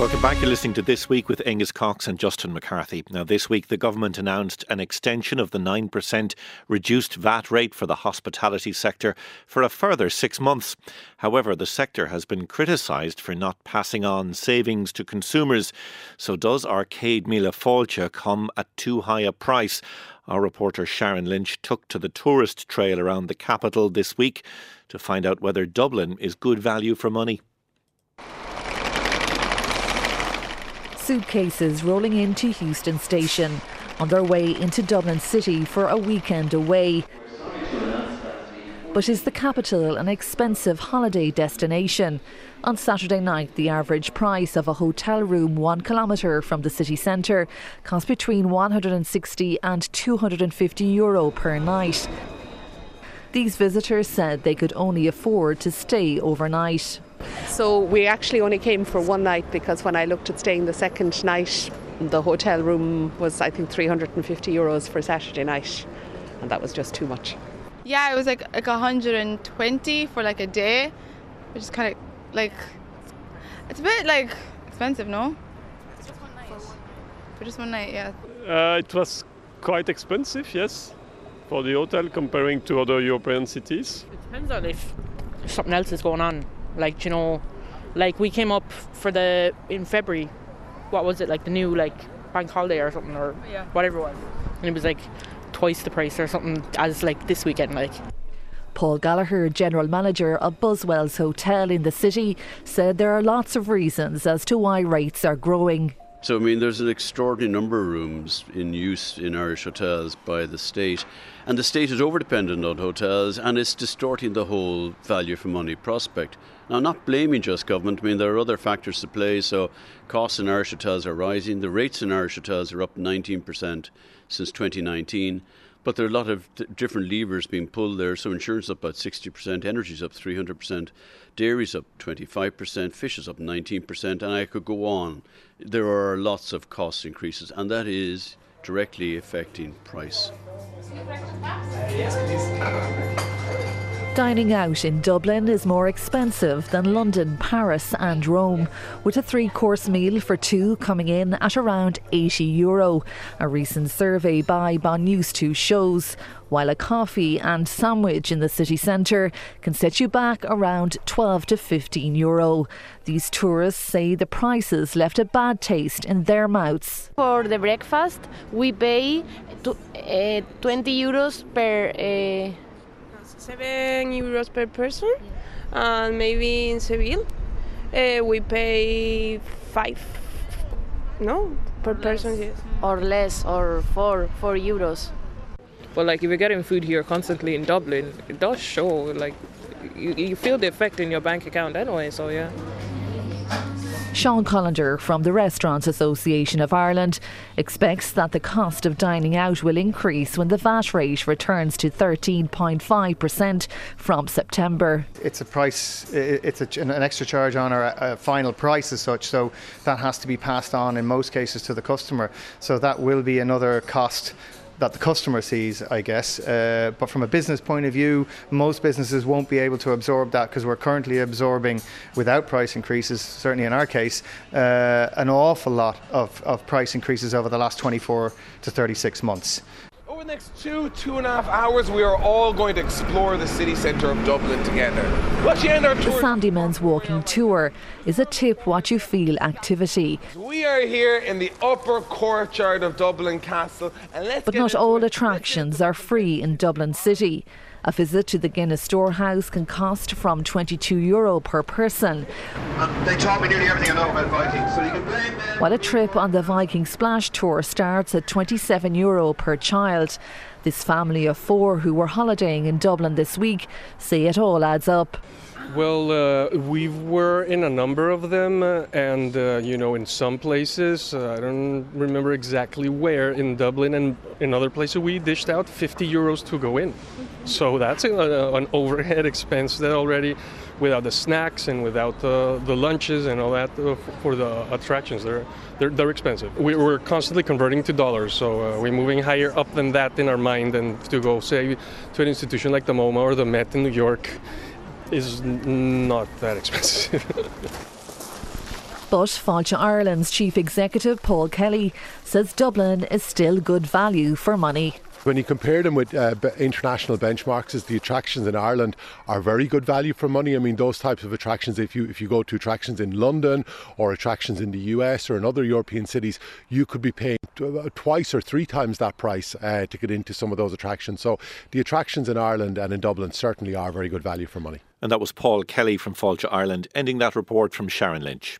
Welcome back. You're listening to This Week with Angus Cox and Justin McCarthy. Now, this week, the government announced an extension of the 9% reduced VAT rate for the hospitality sector for a further six months. However, the sector has been criticised for not passing on savings to consumers. So, does a Céad Míle Fáilte come at too high a price? Our reporter Sharon Lynch took to the tourist trail around the capital this week to find out whether Dublin is good value for money. Suitcases rolling into Heuston Station on their way into Dublin City for a weekend away. But is the capital an expensive holiday destination? On Saturday night, the average price of a hotel room one kilometre from the city centre cost between 160 and 250 euro per night. These visitors said they could only afford to stay overnight. So we actually only came for one night because when I looked at staying the second night, the hotel room was I think 350 euros for Saturday night, and that was just too much. Yeah, it was like like 120 for like a day, which is kind of like it's a bit like expensive, no? Just one night. For just one night, yeah. Uh, it was quite expensive, yes, for the hotel comparing to other European cities. It depends on if something else is going on like you know, like we came up for the in February. What was it like the new like bank holiday or something or yeah. whatever it was, and it was like twice the price or something as like this weekend like. Paul Gallagher, General Manager of Buswells Hotel in the city, said there are lots of reasons as to why rates are growing. So, I mean, there's an extraordinary number of rooms in use in Irish hotels by the state, and the state is over dependent on hotels and it's distorting the whole value for money prospect. Now, I'm not blaming just government. I mean, there are other factors to play. So, costs in Irish hotels are rising. The rates in Irish hotels are up 19% since 2019. But there are a lot of different levers being pulled there. So, insurance up about 60%, energy is up 300%, dairy is up 25%, fish is up 19%, and I could go on. There are lots of cost increases, and that is directly affecting price. Dining out in Dublin is more expensive than London, Paris, and Rome, with a three course meal for two coming in at around 80 euro. A recent survey by Bon News 2 shows, while a coffee and sandwich in the city centre can set you back around 12 to 15 euro. These tourists say the prices left a bad taste in their mouths. For the breakfast, we pay uh, 20 euros per. Uh, seven euros per person, and maybe in Seville uh, we pay five. No, per or person, yes. Or less, or four, four euros. But like, if you're getting food here constantly in Dublin, it does show. Like, you, you feel the effect in your bank account anyway. So yeah. Sean Collender from the Restaurants Association of Ireland expects that the cost of dining out will increase when the VAT rate returns to 13.5% from September. It's a price, it's a, an extra charge on our uh, final price as such, so that has to be passed on in most cases to the customer. So that will be another cost that the customer sees, I guess. Uh, but from a business point of view, most businesses won't be able to absorb that because we're currently absorbing, without price increases, certainly in our case, uh, an awful lot of, of price increases over the last 24 to 36 months. Next two, two and a half hours, we are all going to explore the city centre of Dublin together. our tour. The Sandeman's Walking Tour is a tip what you feel activity. We are here in the upper courtyard of Dublin Castle. but not all attractions are free in Dublin City. A visit to the Guinness Storehouse can cost from 22 euro per person. Uh, they taught me nearly everything I know about Vikings, so you can blame them. While a trip on the Viking Splash Tour starts at 27 euro per child. This family of four who were holidaying in Dublin this week say it all adds up. Well, uh, we were in a number of them, uh, and uh, you know, in some places, uh, I don't remember exactly where in Dublin, and in other places, we dished out 50 euros to go in. So that's a, an overhead expense that already, without the snacks and without the, the lunches and all that uh, for the attractions, they're, they're, they're expensive. We, are constantly converting to dollars, so uh, we're moving higher up than that in our mind, and to go, say, to an institution like the MoMA or the Met in New York is not that expensive. But Fáilte Ireland's chief executive, Paul Kelly, says Dublin is still good value for money. When you compare them with uh, international benchmarks, is the attractions in Ireland are very good value for money. I mean, those types of attractions, if you if you go to attractions in London or attractions in the US or in other European cities, you could be paying uh, twice or three times that price uh, to get into some of those attractions. So the attractions in Ireland and in Dublin certainly are very good value for money. And that was Paul Kelly from Fáilte Ireland, ending that report from Sharon Lynch.